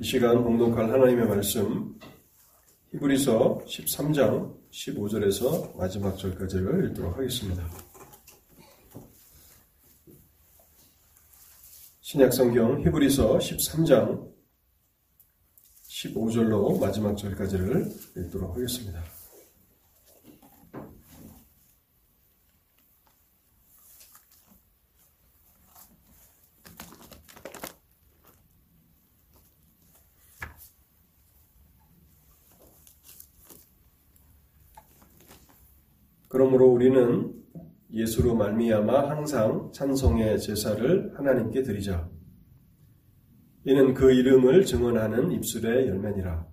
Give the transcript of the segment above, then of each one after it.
이 시간 공독할 하나님의 말씀 히브리서 13장 15절에서 마지막 절까지를 읽도록 하겠습니다. 신약성경 히브리서 13장 15절로 마지막 절까지를 읽도록 하겠습니다. 그러므로 우리는 예수로 말미암아 항상 찬송의 제사를 하나님께 드리자. 이는 그 이름을 증언하는 입술의 열매니라.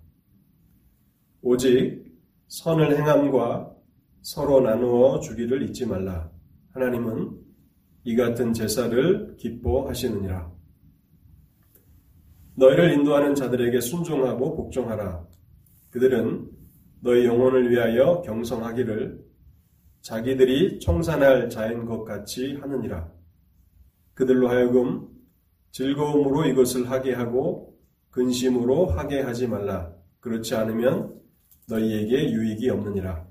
오직 선을 행함과 서로 나누어 주기를 잊지 말라. 하나님은 이 같은 제사를 기뻐하시느니라. 너희를 인도하는 자들에게 순종하고 복종하라. 그들은 너희 영혼을 위하여 경성하기를 자기들이 청산할 자인 것 같이 하느니라. 그들로 하여금 즐거움으로 이것을 하게 하고 근심으로 하게 하지 말라. 그렇지 않으면 너희에게 유익이 없느니라.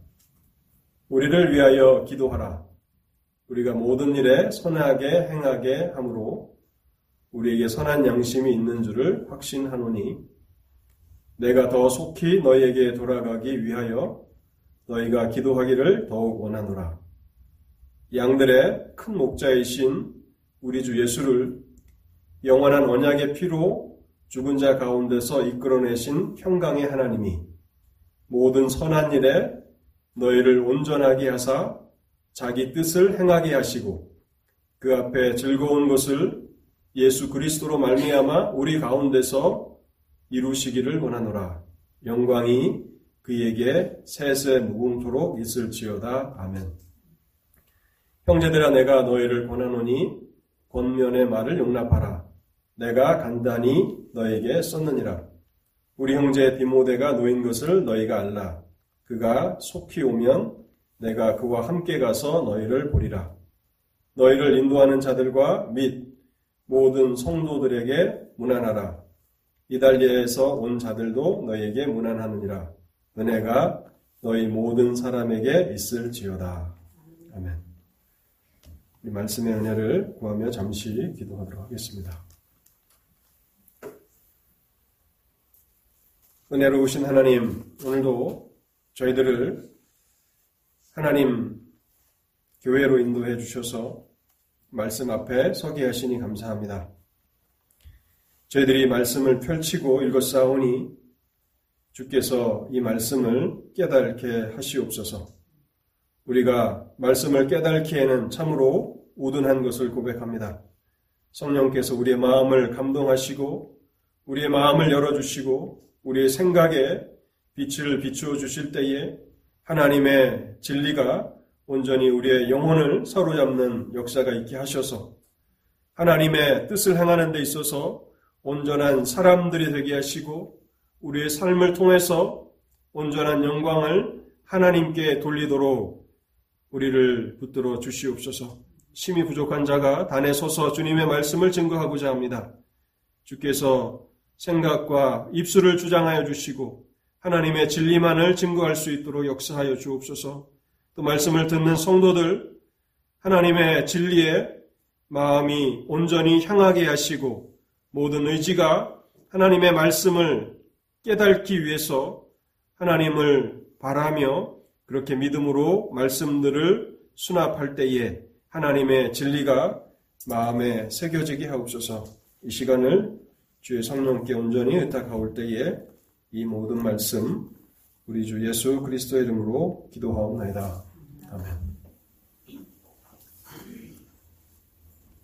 우리를 위하여 기도하라. 우리가 모든 일에 선하게 행하게 하므로 우리에게 선한 양심이 있는 줄을 확신하노니 내가 더 속히 너희에게 돌아가기 위하여 너희가 기도하기를 더욱 원하노라. 양들의 큰 목자이신 우리 주 예수를 영원한 언약의 피로 죽은 자 가운데서 이끌어내신 평강의 하나님이 모든 선한 일에 너희를 온전하게 하사 자기 뜻을 행하게 하시고 그 앞에 즐거운 것을 예수 그리스도로 말미암아 우리 가운데서 이루시기를 원하노라. 영광이 그에게 세세 무궁토록 있을지어다. 아멘. 형제들아 내가 너희를 권하노니 권면의 말을 용납하라. 내가 간단히 너에게 썼느니라. 우리 형제 디모데가 놓인 것을 너희가 알라. 그가 속히 오면 내가 그와 함께 가서 너희를 보리라. 너희를 인도하는 자들과 및 모든 성도들에게 문안하라. 이달리아에서 온 자들도 너희에게 문안하느니라. 은혜가 너희 모든 사람에게 있을지어다. 아멘. 이 말씀의 은혜를 구하며 잠시 기도하도록 하겠습니다. 은혜로우신 하나님, 오늘도 저희들을 하나님 교회로 인도해 주셔서 말씀 앞에 서게 하시니 감사합니다. 저희들이 말씀을 펼치고 읽었사오니 주께서 이 말씀을 깨닫게 하시옵소서. 우리가 말씀을 깨닫기에는 참으로 우둔한 것을 고백합니다. 성령께서 우리의 마음을 감동하시고 우리의 마음을 열어주시고 우리의 생각에 빛을 비추어 주실 때에 하나님의 진리가 온전히 우리의 영혼을 사로잡는 역사가 있게 하셔서 하나님의 뜻을 행하는 데 있어서 온전한 사람들이 되게 하시고 우리의 삶을 통해서 온전한 영광을 하나님께 돌리도록 우리를 붙들어 주시옵소서. 심히 부족한 자가 단에 서서 주님의 말씀을 증거하고자 합니다. 주께서 생각과 입술을 주장하여 주시고 하나님의 진리만을 증거할 수 있도록 역사하여 주옵소서. 또 말씀을 듣는 성도들 하나님의 진리에 마음이 온전히 향하게 하시고 모든 의지가 하나님의 말씀을 깨닫기 위해서 하나님을 바라며 그렇게 믿음으로 말씀들을 수납할 때에 하나님의 진리가 마음에 새겨지게 하옵소서 이 시간을 주의 성령께 온전히 의탁하올 때에 이 모든 말씀 우리 주 예수 그리스도의 이름으로 기도하옵나이다. 아멘.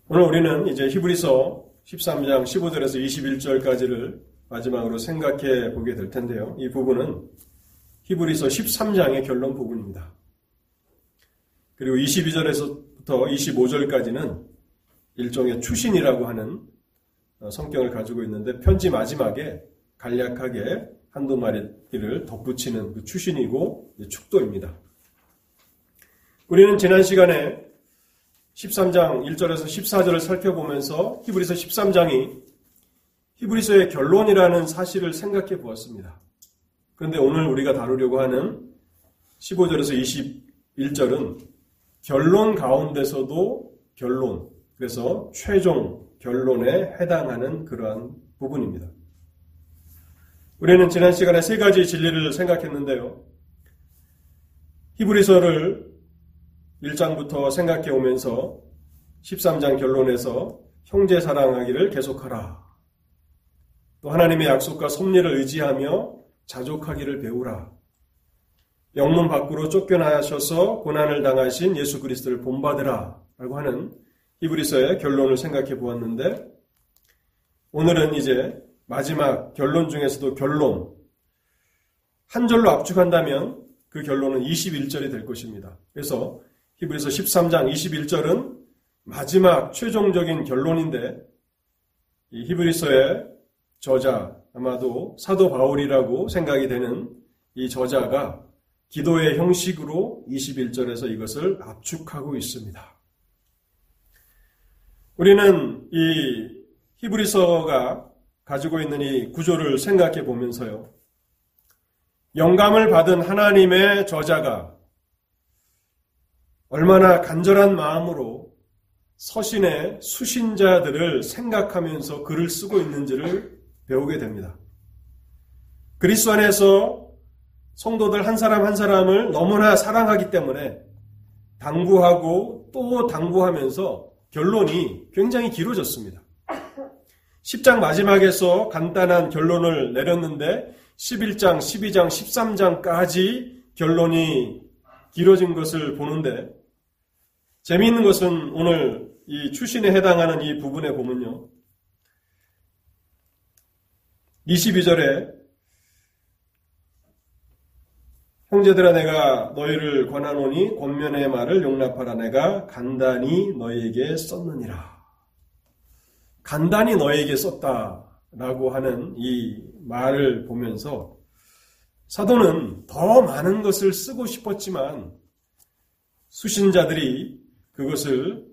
오늘 우리는 이제 히브리서 13장 15절에서 21절까지를 마지막으로 생각해 보게 될 텐데요. 이 부분은 히브리서 13장의 결론 부분입니다. 그리고 22절에서부터 25절까지는 일종의 추신이라고 하는 어, 성격을 가지고 있는데 편지 마지막에 간략하게 한두 마디를 덧붙이는 그 추신이고 축도입니다. 우리는 지난 시간에 13장 1절에서 14절을 살펴보면서 히브리서 13장이 히브리서의 결론이라는 사실을 생각해 보았습니다. 그런데 오늘 우리가 다루려고 하는 15절에서 21절은 결론 가운데서도 결론, 그래서 최종 결론에 해당하는 그러한 부분입니다. 우리는 지난 시간에 세 가지 진리를 생각했는데요. 히브리서를 1장부터 생각해 오면서 13장 결론에서 형제 사랑하기를 계속하라. 또 하나님의 약속과 섭리를 의지하며 자족하기를 배우라. 영문 밖으로 쫓겨나셔서 고난을 당하신 예수 그리스도를 본받으라. 라고 하는 히브리서의 결론을 생각해 보았는데 오늘은 이제 마지막 결론 중에서도 결론 한 절로 압축한다면 그 결론은 21절이 될 것입니다. 그래서 히브리서 13장 21절은 마지막 최종적인 결론인데 이 히브리서의 저자 아마도 사도 바울이라고 생각이 되는 이 저자가 기도의 형식으로 21절에서 이것을 압축하고 있습니다. 우리는 이 히브리서가 가지고 있는 이 구조를 생각해 보면서요. 영감을 받은 하나님의 저자가 얼마나 간절한 마음으로 서신의 수신자들을 생각하면서 글을 쓰고 있는지를 배우게 됩니다. 그리스도 안에서 성도들 한 사람 한 사람을 너무나 사랑하기 때문에 당부하고 또 당부하면서 결론이 굉장히 길어졌습니다. 10장 마지막에서 간단한 결론을 내렸는데 11장, 12장, 13장까지 결론이 길어진 것을 보는데 재미있는 것은 오늘 이 출신에 해당하는 이 부분에 보면요. 22절에 형제들아 내가 너희를 권하노니 권면의 말을 용납하라 내가 간단히 너희에게 썼느니라. 간단히 너희에게 썼다라고 하는 이 말을 보면서 사도는 더 많은 것을 쓰고 싶었지만 수신자들이 그것을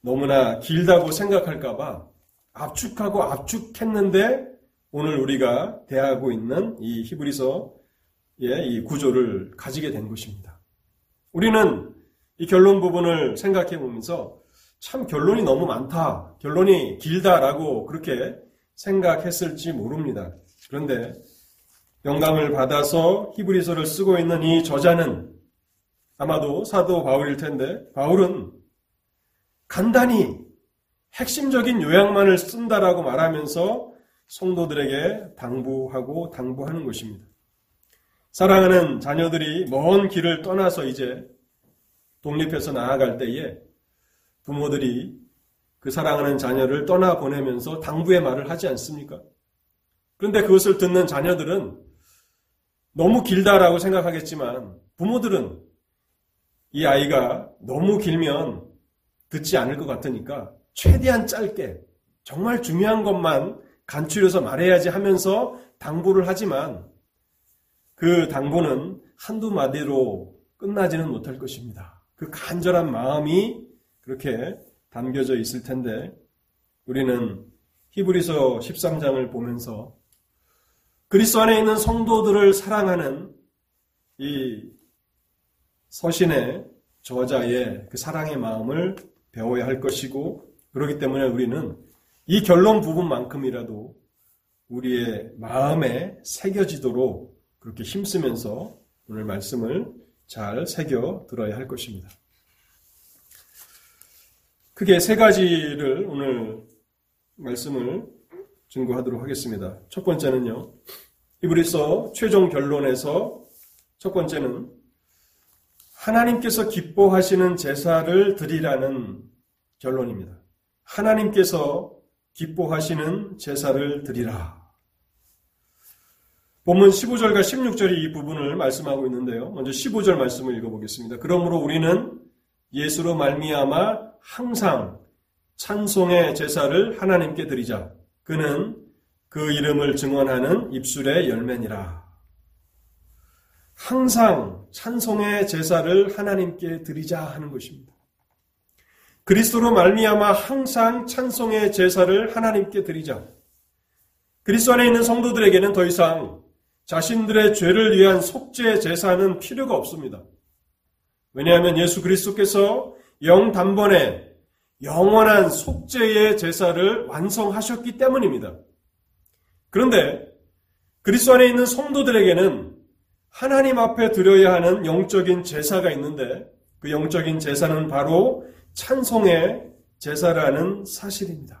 너무나 길다고 생각할까봐 압축하고 압축했는데 오늘 우리가 대하고 있는 이 히브리서의 이 구조를 가지게 된 것입니다. 우리는 이 결론 부분을 생각해 보면서 참 결론이 너무 많다, 결론이 길다라고 그렇게 생각했을지 모릅니다. 그런데 영감을 받아서 히브리서를 쓰고 있는 이 저자는 아마도 사도 바울일 텐데 바울은 간단히 핵심적인 요약만을 쓴다라고 말하면서 성도들에게 당부하고 당부하는 것입니다. 사랑하는 자녀들이 먼 길을 떠나서 이제 독립해서 나아갈 때에 부모들이 그 사랑하는 자녀를 떠나 보내면서 당부의 말을 하지 않습니까? 그런데 그것을 듣는 자녀들은 너무 길다라고 생각하겠지만 부모들은 이 아이가 너무 길면 듣지 않을 것 같으니까 최대한 짧게 정말 중요한 것만 간추려서 말해야지 하면서 당부를 하지만 그 당부는 한두 마디로 끝나지는 못할 것입니다. 그 간절한 마음이 그렇게 담겨져 있을 텐데 우리는 히브리서 13장을 보면서 그리스도 안에 있는 성도들을 사랑하는 이 서신의 저자의 그 사랑의 마음을 배워야 할 것이고 그렇기 때문에 우리는 이 결론 부분만큼이라도 우리의 마음에 새겨지도록 그렇게 힘쓰면서 오늘 말씀을 잘 새겨 들어야 할 것입니다. 크게 세 가지를 오늘 말씀을 증거하도록 하겠습니다. 첫 번째는요. 이브리서 최종 결론에서 첫 번째는 하나님께서 기뻐하시는 제사를 드리라는 결론입니다. 하나님께서 기뻐하시는 제사를 드리라. 본문 15절과 16절이 이 부분을 말씀하고 있는데요. 먼저 15절 말씀을 읽어보겠습니다. 그러므로 우리는 예수로 말미암아 항상 찬송의 제사를 하나님께 드리자. 그는 그 이름을 증언하는 입술의 열매니라. 항상 찬송의 제사를 하나님께 드리자 하는 것입니다. 그리스도로 말미암아 항상 찬송의 제사를 하나님께 드리자. 그리스도 안에 있는 성도들에게는 더 이상 자신들의 죄를 위한 속죄 제사는 필요가 없습니다. 왜냐하면 예수 그리스도께서 영 단번에 영원한 속죄의 제사를 완성하셨기 때문입니다. 그런데 그리스도 안에 있는 성도들에게는 하나님 앞에 드려야 하는 영적인 제사가 있는데 그 영적인 제사는 바로 찬송의 제사라는 사실입니다.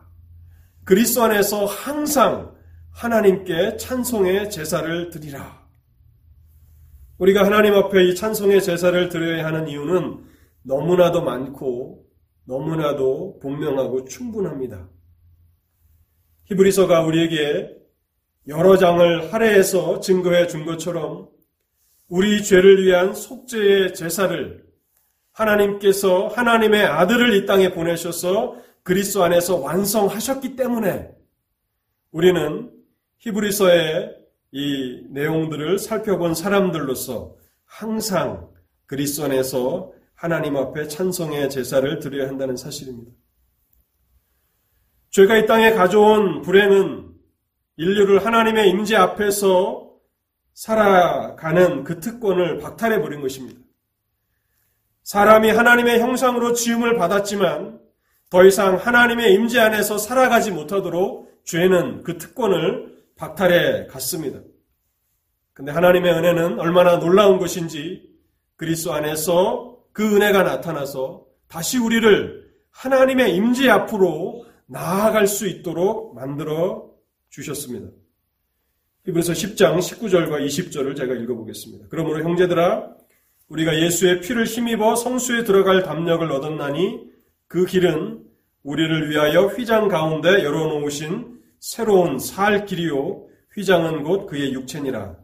그리스도 안에서 항상 하나님께 찬송의 제사를 드리라. 우리가 하나님 앞에 이 찬송의 제사를 드려야 하는 이유는 너무나도 많고 너무나도 분명하고 충분합니다. 히브리서가 우리에게 여러 장을 할애해서 증거해 준 것처럼 우리 죄를 위한 속죄의 제사를 하나님께서 하나님의 아들을 이 땅에 보내셔서 그리스도 안에서 완성하셨기 때문에 우리는 히브리서의 이 내용들을 살펴본 사람들로서 항상 그리스도 안에서 하나님 앞에 찬송의 제사를 드려야 한다는 사실입니다. 죄가 이 땅에 가져온 불행은 인류를 하나님의 임재 앞에서 살아가는 그 특권을 박탈해 버린 것입니다. 사람이 하나님의 형상으로 지음을 받았지만 더 이상 하나님의 임재 안에서 살아가지 못하도록 죄는 그 특권을 박탈해 갔습니다. 근데 하나님의 은혜는 얼마나 놀라운 것인지 그리스도 안에서 그 은혜가 나타나서 다시 우리를 하나님의 임재 앞으로 나아갈 수 있도록 만들어 주셨습니다. 이브리서 10장 19절과 20절을 제가 읽어보겠습니다. 그러므로 형제들아 우리가 예수의 피를 힘입어 성수에 들어갈 담력을 얻었나니 그 길은 우리를 위하여 휘장 가운데 열어놓으신 새로운 살 길이요 휘장은 곧 그의 육체니라.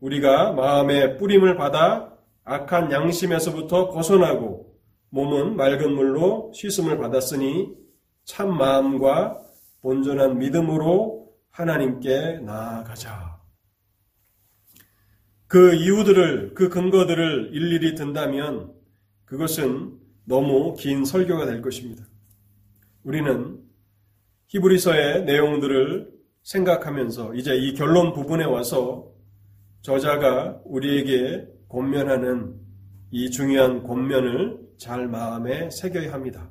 우리가 마음의 뿌림을 받아 악한 양심에서부터 벗어나고 몸은 맑은 물로 씻음을 받았으니 참 마음과 온전한 믿음으로 하나님께 나아가자. 그 이유들을, 그 근거들을 일일이 든다면 그것은 너무 긴 설교가 될 것입니다. 우리는 히브리서의 내용들을 생각하면서 이제 이 결론 부분에 와서 저자가 우리에게 권면하는 이 중요한 권면을 잘 마음에 새겨야 합니다.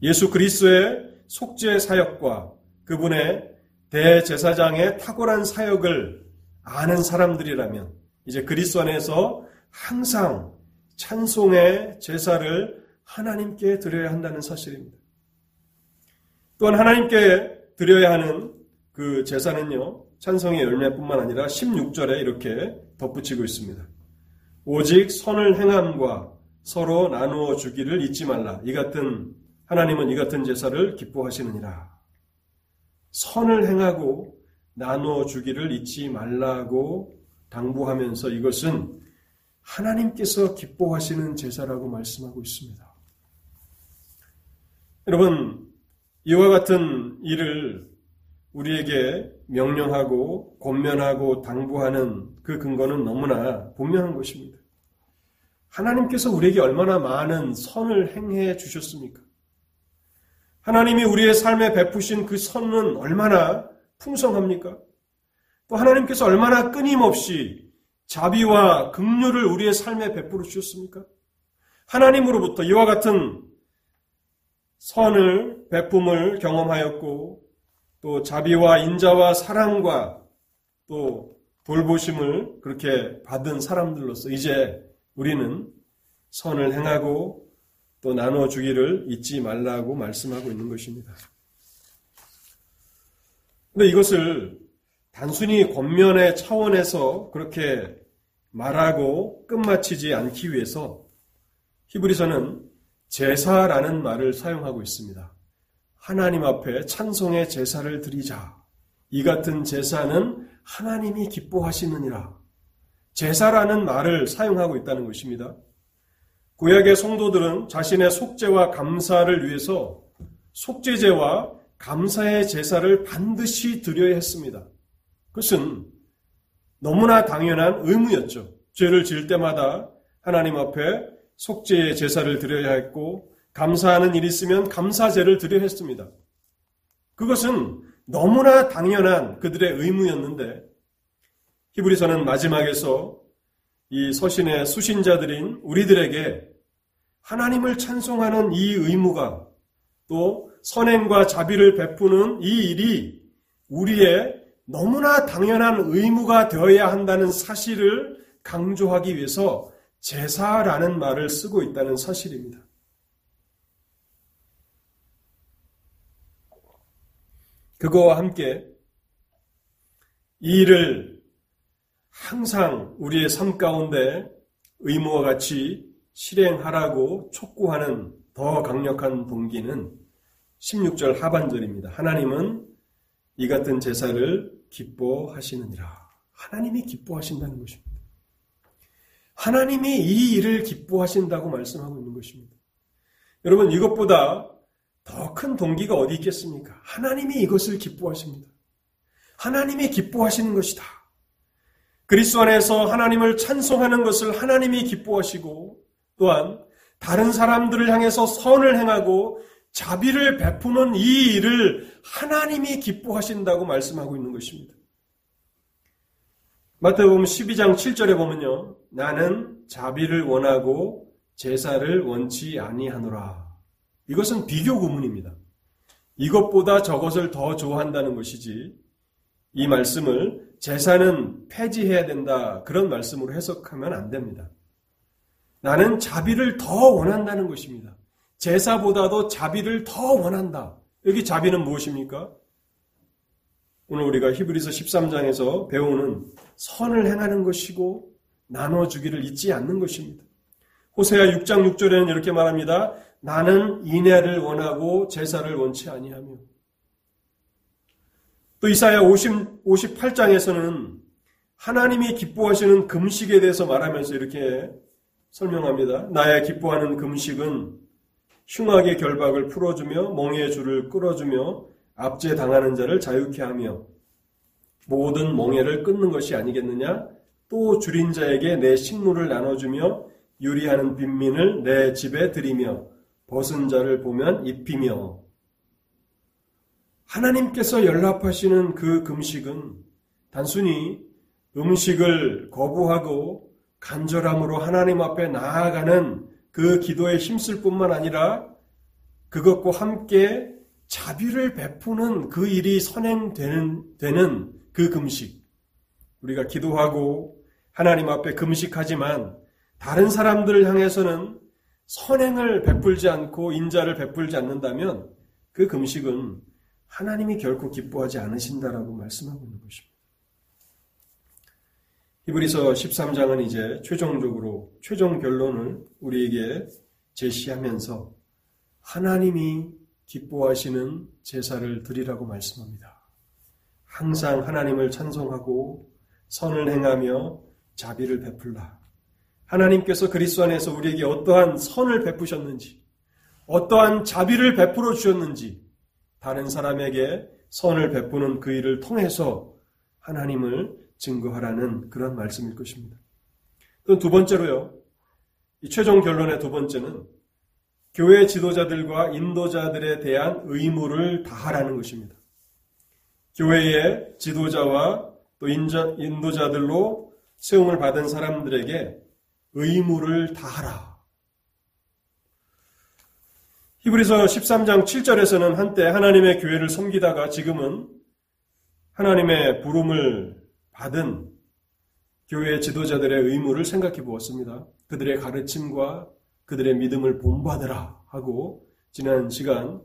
예수 그리스도의 속죄 사역과 그분의 대제사장의 탁월한 사역을 아는 사람들이라면 이제 그리스도 안에서 항상 찬송의 제사를 하나님께 드려야 한다는 사실입니다. 또한 하나님께 드려야 하는 그 제사는요, 찬송의 열매뿐만 아니라 16절에 이렇게 덧붙이고 있습니다. 오직 선을 행함과 서로 나누어 주기를 잊지 말라. 이 같은 하나님은 이 같은 제사를 기뻐하시느니라. 선을 행하고 나누어 주기를 잊지 말라고 당부하면서 이것은 하나님께서 기뻐하시는 제사라고 말씀하고 있습니다. 여러분, 이와 같은 일을 우리에게 명령하고 권면하고 당부하는 그 근거는 너무나 분명한 것입니다. 하나님께서 우리에게 얼마나 많은 선을 행해 주셨습니까? 하나님이 우리의 삶에 베푸신 그 선은 얼마나 풍성합니까? 또 하나님께서 얼마나 끊임없이 자비와 긍휼을 우리의 삶에 베풀어 주셨습니까? 하나님으로부터 이와 같은 선을 베품을 경험하였고 또 자비와 인자와 사랑과 또 돌보심을 그렇게 받은 사람들로서 이제 우리는 선을 행하고 또 나눠 주기를 잊지 말라고 말씀하고 있는 것입니다. 근데 이것을 단순히 권면의 차원에서 그렇게 말하고 끝마치지 않기 위해서 히브리서는 제사라는 말을 사용하고 있습니다. 하나님 앞에 찬송의 제사를 드리자. 이 같은 제사는 하나님이 기뻐하시느니라. 제사라는 말을 사용하고 있다는 것입니다. 구약의 성도들은 자신의 속죄와 감사를 위해서 속죄제와 감사의 제사를 반드시 드려야 했습니다. 그것은 너무나 당연한 의무였죠. 죄를 지을 때마다 하나님 앞에 속죄의 제사를 드려야 했고 감사하는 일이 있으면 감사제를 드려야 했습니다. 그것은 너무나 당연한 그들의 의무였는데 히브리서는 마지막에서 이 서신의 수신자들인 우리들에게 하나님을 찬송하는 이 의무가 또 선행과 자비를 베푸는 이 일이 우리의 너무나 당연한 의무가 되어야 한다는 사실을 강조하기 위해서 제사라는 말을 쓰고 있다는 사실입니다. 그거와 함께 이 일을 항상 우리의 삶 가운데 의무와 같이 실행하라고 촉구하는 더 강력한 동기는 16절 하반절입니다. 하나님은 이 같은 제사를 기뻐하시느니라. 하나님이 기뻐하신다는 것입니다. 하나님이 이 일을 기뻐하신다고 말씀하고 있는 것입니다. 여러분, 이것보다 더 큰 동기가 어디 있겠습니까? 하나님이 이것을 기뻐하십니다. 하나님이 기뻐하시는 것이다. 그리스도 안에서 하나님을 찬송하는 것을 하나님이 기뻐하시고 또한 다른 사람들을 향해서 선을 행하고 자비를 베푸는 이 일을 하나님이 기뻐하신다고 말씀하고 있는 것입니다. 마태복음 12장 7절에 보면요. 나는 자비를 원하고 제사를 원치 아니하노라. 이것은 비교 구문입니다. 이것보다 저것을 더 좋아한다는 것이지 이 말씀을 제사는 폐지해야 된다 그런 말씀으로 해석하면 안 됩니다. 나는 자비를 더 원한다는 것입니다. 제사보다도 자비를 더 원한다. 여기 자비는 무엇입니까? 오늘 우리가 히브리서 13장에서 배우는 선을 행하는 것이고 나눠주기를 잊지 않는 것입니다. 호세아 6장 6절에는 이렇게 말합니다. 나는 인애를 원하고 제사를 원치 아니하며 또 이사야 50, 58장에서는 하나님이 기뻐하시는 금식에 대해서 말하면서 이렇게 설명합니다. 나의 기뻐하는 금식은 흉악의 결박을 풀어주며 멍의 줄을 끌어주며 압제 당하는 자를 자유케 하며 모든 멍에를 끊는 것이 아니겠느냐? 또 줄인 자에게 내 식물을 나눠주며 유리하는 빈민을 내 집에 들이며 벗은 자를 보면 입히며 하나님께서 연락하시는 그 금식은 단순히 음식을 거부하고 간절함으로 하나님 앞에 나아가는 그 기도에 힘쓸 뿐만 아니라 그것과 함께 자비를 베푸는 그 일이 선행되는 되는 그 금식. 우리가 기도하고 하나님 앞에 금식하지만 다른 사람들을 향해서는 선행을 베풀지 않고 인자를 베풀지 않는다면 그 금식은 하나님이 결코 기뻐하지 않으신다라고 말씀하고 있는 것입니다. 히브리서 13장은 이제 최종적으로 최종 결론을 우리에게 제시하면서 하나님이 기뻐하시는 제사를 드리라고 말씀합니다. 항상 하나님을 찬송하고 선을 행하며 자비를 베풀라. 하나님께서 그리스도 안에서 우리에게 어떠한 선을 베푸셨는지, 어떠한 자비를 베풀어 주셨는지, 다른 사람에게 선을 베푸는 그 일을 통해서 하나님을 증거하라는 그런 말씀일 것입니다. 또 두 번째로요. 이 최종 결론의 두 번째는 교회 지도자들과 인도자들에 대한 의무를 다하라는 것입니다. 교회의 지도자와 또 인도자들로 세움을 받은 사람들에게 의무를 다하라. 히브리서 13장 7절에서는 한때 하나님의 교회를 섬기다가 지금은 하나님의 부름을 받은 교회 지도자들의 의무를 생각해 보았습니다. 그들의 가르침과 그들의 믿음을 본받으라 하고 지난 시간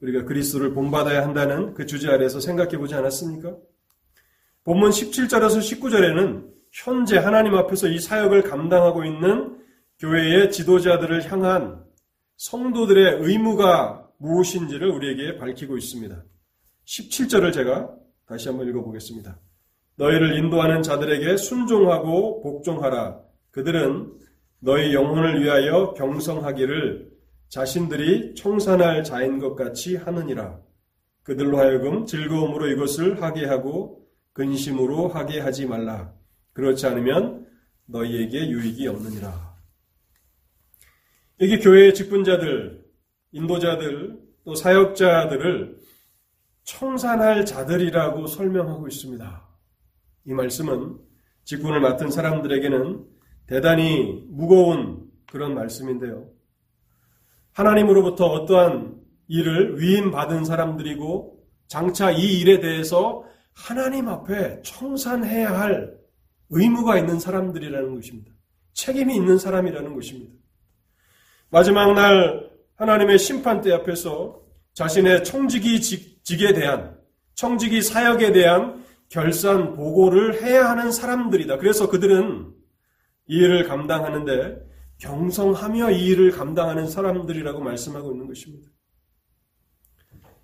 우리가 그리스도를 본받아야 한다는 그 주제 아래에서 생각해 보지 않았습니까? 본문 17절에서 19절에는 현재 하나님 앞에서 이 사역을 감당하고 있는 교회의 지도자들을 향한 성도들의 의무가 무엇인지를 우리에게 밝히고 있습니다. 17절을 제가 다시 한번 읽어보겠습니다. 너희를 인도하는 자들에게 순종하고 복종하라. 그들은 너희 영혼을 위하여 경성하기를 자신들이 청산할 자인 것 같이 하느니라. 그들로 하여금 즐거움으로 이것을 하게 하고 근심으로 하게 하지 말라. 그렇지 않으면 너희에게 유익이 없느니라. 여기 교회의 직분자들, 인도자들, 또 사역자들을 청산할 자들이라고 설명하고 있습니다. 이 말씀은 직분을 맡은 사람들에게는 대단히 무거운 그런 말씀인데요. 하나님으로부터 어떠한 일을 위임받은 사람들이고 장차 이 일에 대해서 하나님 앞에 청산해야 할 의무가 있는 사람들이라는 것입니다. 책임이 있는 사람이라는 것입니다. 마지막 날 하나님의 심판대 앞에서 자신의 청지기 직에 대한 청지기 사역에 대한 결산 보고를 해야 하는 사람들이다. 그래서 그들은 이 일을 감당하는데 경성하며 이 일을 감당하는 사람들이라고 말씀하고 있는 것입니다.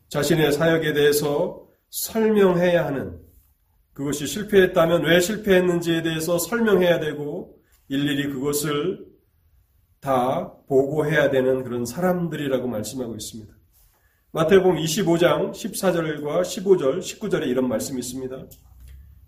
자신의 사역에 대해서 설명해야 하는 그것이 실패했다면 왜 실패했는지에 대해서 설명해야 되고 일일이 그것을 다 보고해야 되는 그런 사람들이라고 말씀하고 있습니다. 마태복음 25장 14절과 15절, 19절에 이런 말씀이 있습니다.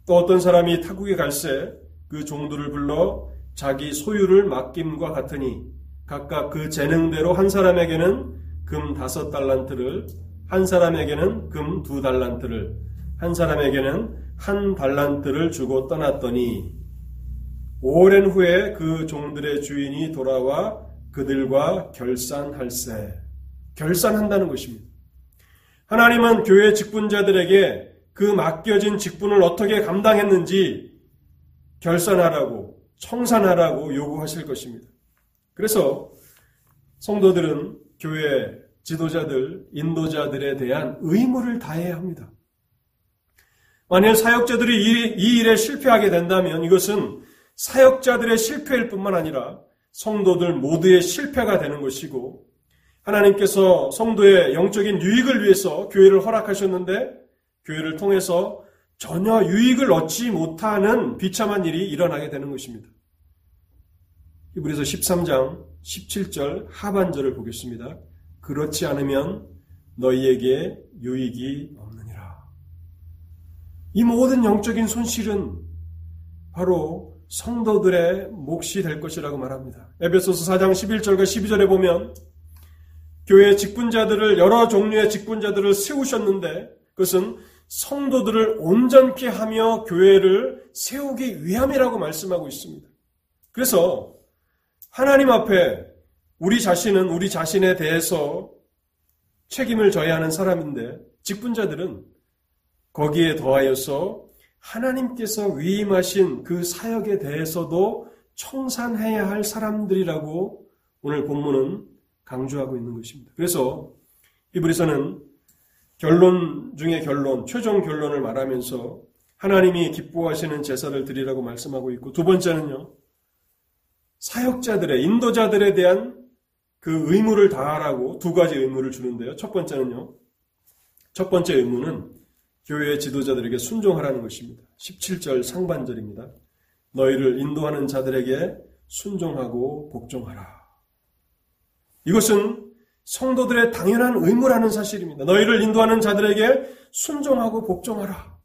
또 어떤 사람이 타국에 갈새 그 종들을 불러 자기 소유를 맡김과 같으니 각각 그 재능대로 한 사람에게는 금 다섯 달란트를 한 사람에게는 금 두 달란트를 한 사람에게는 한 달란트를 주고 떠났더니 오랜 후에 그 종들의 주인이 돌아와 그들과 결산할세 결산한다는 것입니다. 하나님은 교회 직분자들에게 그 맡겨진 직분을 어떻게 감당했는지 결산하라고, 청산하라고 요구하실 것입니다. 그래서 성도들은 교회 지도자들, 인도자들에 대한 의무를 다해야 합니다. 만일 사역자들이 이, 이 일에 실패하게 된다면 이것은 사역자들의 실패일 뿐만 아니라 성도들 모두의 실패가 되는 것이고 하나님께서 성도의 영적인 유익을 위해서 교회를 허락하셨는데 교회를 통해서 전혀 유익을 얻지 못하는 비참한 일이 일어나게 되는 것입니다. 히브리서 13장 17절 하반절을 보겠습니다. 그렇지 않으면 너희에게 유익이 없느니라. 이 모든 영적인 손실은 바로 성도들의 몫이 될 것이라고 말합니다. 에베소서 4장 11절과 12절에 보면 교회 직분자들을 여러 종류의 직분자들을 세우셨는데 그것은 성도들을 온전케 하며 교회를 세우기 위함이라고 말씀하고 있습니다. 그래서 하나님 앞에 우리 자신은 우리 자신에 대해서 책임을 져야 하는 사람인데 직분자들은 거기에 더하여서 하나님께서 위임하신 그 사역에 대해서도 청산해야 할 사람들이라고 오늘 본문은 강조하고 있는 것입니다. 그래서 히브리서는 결론 중의 결론, 최종 결론을 말하면서 하나님이 기뻐하시는 제사를 드리라고 말씀하고 있고 두 번째는요. 사역자들의 인도자들에 대한 그 의무를 다하라고 두 가지 의무를 주는데요. 첫 번째는요. 첫 번째 의무는 교회의 지도자들에게 순종하라는 것입니다. 17절 상반절입니다. 너희를 인도하는 자들에게 순종하고 복종하라. 이것은 성도들의 당연한 의무라는 사실입니다. 너희를 인도하는 자들에게 순종하고 복종하라.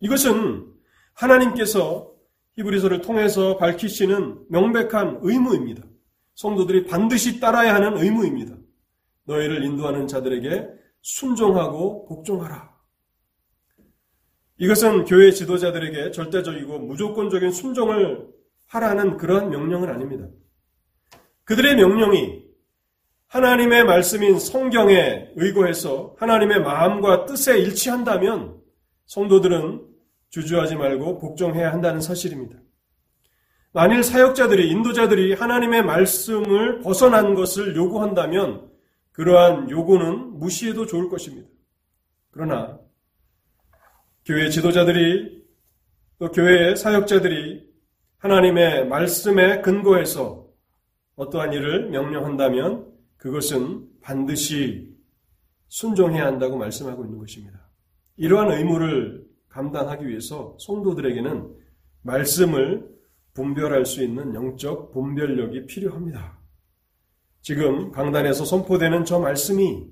이것은 하나님께서 히브리서를 통해서 밝히시는 명백한 의무입니다. 성도들이 반드시 따라야 하는 의무입니다. 너희를 인도하는 자들에게 순종하고 복종하라. 이것은 교회 지도자들에게 절대적이고 무조건적인 순종을 하라는 그러한 명령은 아닙니다. 그들의 명령이 하나님의 말씀인 성경에 의거해서 하나님의 마음과 뜻에 일치한다면 성도들은 주저하지 말고 복종해야 한다는 사실입니다. 만일 사역자들이, 인도자들이 하나님의 말씀을 벗어난 것을 요구한다면 그러한 요구는 무시해도 좋을 것입니다. 그러나 교회 지도자들이 또 교회의 사역자들이 하나님의 말씀에 근거해서 어떠한 일을 명령한다면 그것은 반드시 순종해야 한다고 말씀하고 있는 것입니다. 이러한 의무를 감당하기 위해서 성도들에게는 말씀을 분별할 수 있는 영적 분별력이 필요합니다. 지금 강단에서 선포되는 저 말씀이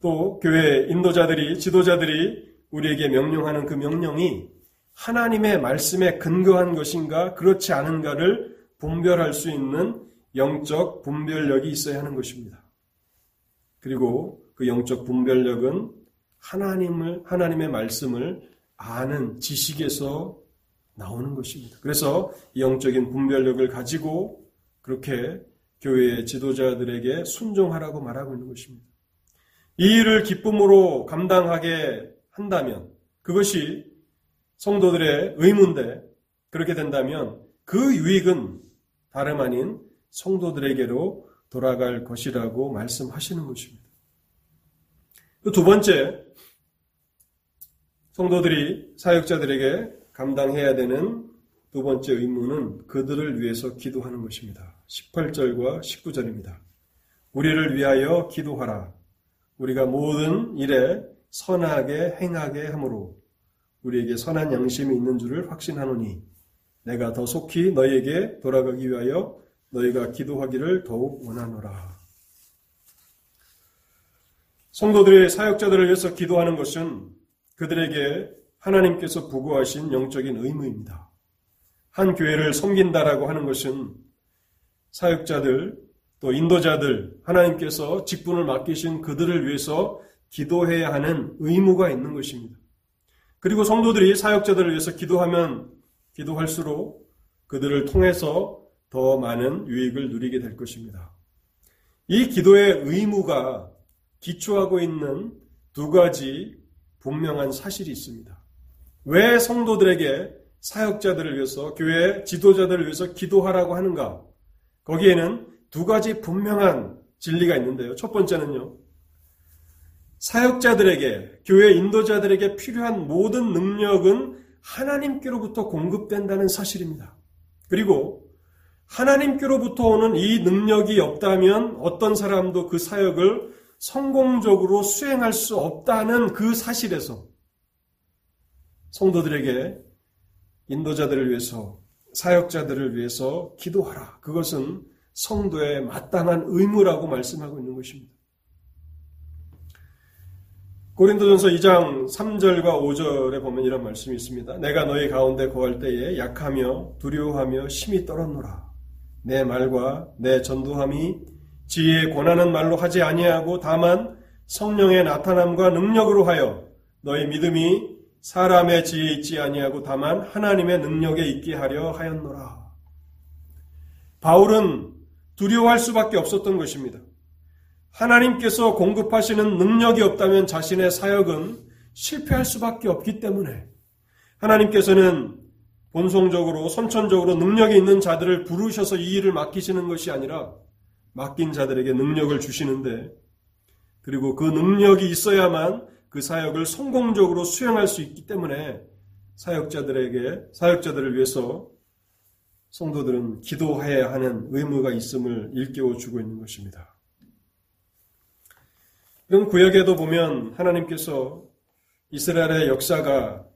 또 교회 인도자들이 지도자들이 우리에게 명령하는 그 명령이 하나님의 말씀에 근거한 것인가 그렇지 않은가를 분별할 수 있는 영적 분별력이 있어야 하는 것입니다. 그리고 그 영적 분별력은 하나님을 하나님의 말씀을 아는 지식에서 나오는 것입니다. 그래서 영적인 분별력을 가지고 그렇게 교회의 지도자들에게 순종하라고 말하고 있는 것입니다. 이 일을 기쁨으로 감당하게 한다면 그것이 성도들의 의무인데 그렇게 된다면 그 유익은 다름 아닌 성도들에게로 돌아갈 것이라고 말씀하시는 것입니다. 두 번째, 성도들이 사역자들에게 감당해야 되는 두 번째 의무는 그들을 위해서 기도하는 것입니다. 18절과 19절입니다. 우리를 위하여 기도하라. 우리가 모든 일에 선하게 행하게 하므로 우리에게 선한 양심이 있는 줄을 확신하노니 내가 더 속히 너희에게 돌아가기 위하여 너희가 기도하기를 더욱 원하노라. 성도들의 사역자들을 위해서 기도하는 것은 그들에게 하나님께서 부고하신 영적인 의무입니다. 한 교회를 섬긴다라고 하는 것은 사역자들 또 인도자들 하나님께서 직분을 맡기신 그들을 위해서 기도해야 하는 의무가 있는 것입니다. 그리고 성도들이 사역자들을 위해서 기도하면 기도할수록 그들을 통해서 더 많은 유익을 누리게 될 것입니다. 이 기도의 의무가 기초하고 있는 두 가지 분명한 사실이 있습니다. 왜 성도들에게 사역자들을 위해서 교회 지도자들을 위해서 기도하라고 하는가? 거기에는 두 가지 분명한 진리가 있는데요. 첫 번째는요. 사역자들에게 교회 인도자들에게 필요한 모든 능력은 하나님께로부터 공급된다는 사실입니다. 그리고 하나님께로부터 오는 이 능력이 없다면 어떤 사람도 그 사역을 성공적으로 수행할 수 없다는 그 사실에서 성도들에게 인도자들을 위해서 사역자들을 위해서 기도하라. 그것은 성도의 마땅한 의무라고 말씀하고 있는 것입니다. 고린도전서 2장 3절과 5절에 보면 이런 말씀이 있습니다. 내가 너희 가운데 거할 때에 약하며 두려워하며 심히 떨었노라. 내 말과 내 전도함이 지혜에 권하는 말로 하지 아니하고 다만 성령의 나타남과 능력으로 하여 너희 믿음이 사람의 지혜에 있지 아니하고 다만 하나님의 능력에 있게 하려 하였노라. 바울은 두려워할 수밖에 없었던 것입니다. 하나님께서 공급하시는 능력이 없다면 자신의 사역은 실패할 수밖에 없기 때문에 하나님께서는 본성적으로 선천적으로 능력이 있는 자들을 부르셔서 이 일을 맡기시는 것이 아니라 맡긴 자들에게 능력을 주시는데 그리고 그 능력이 있어야만 그 사역을 성공적으로 수행할 수 있기 때문에 사역자들에게 사역자들을 위해서 성도들은 기도해야 하는 의무가 있음을 일깨워 주고 있는 것입니다. 이런 구역에도 보면 하나님께서 이스라엘의 역사가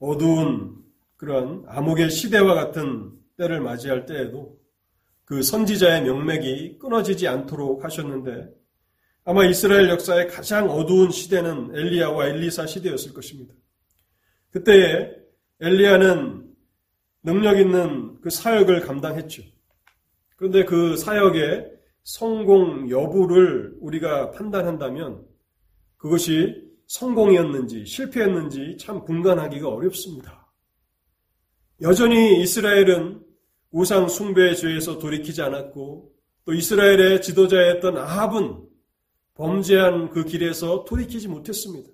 어두운 그런 암흑의 시대와 같은 때를 맞이할 때에도 그 선지자의 명맥이 끊어지지 않도록 하셨는데 아마 이스라엘 역사의 가장 어두운 시대는 엘리야와 엘리사 시대였을 것입니다. 그때에 엘리야는 능력 있는 그 사역을 감당했죠. 그런데 그 사역의 성공 여부를 우리가 판단한다면 그것이 성공이었는지 실패였는지 참 분간하기가 어렵습니다. 여전히 이스라엘은 우상 숭배의 죄에서 돌이키지 않았고 또 이스라엘의 지도자였던 아합은 범죄한 그 길에서 돌이키지 못했습니다.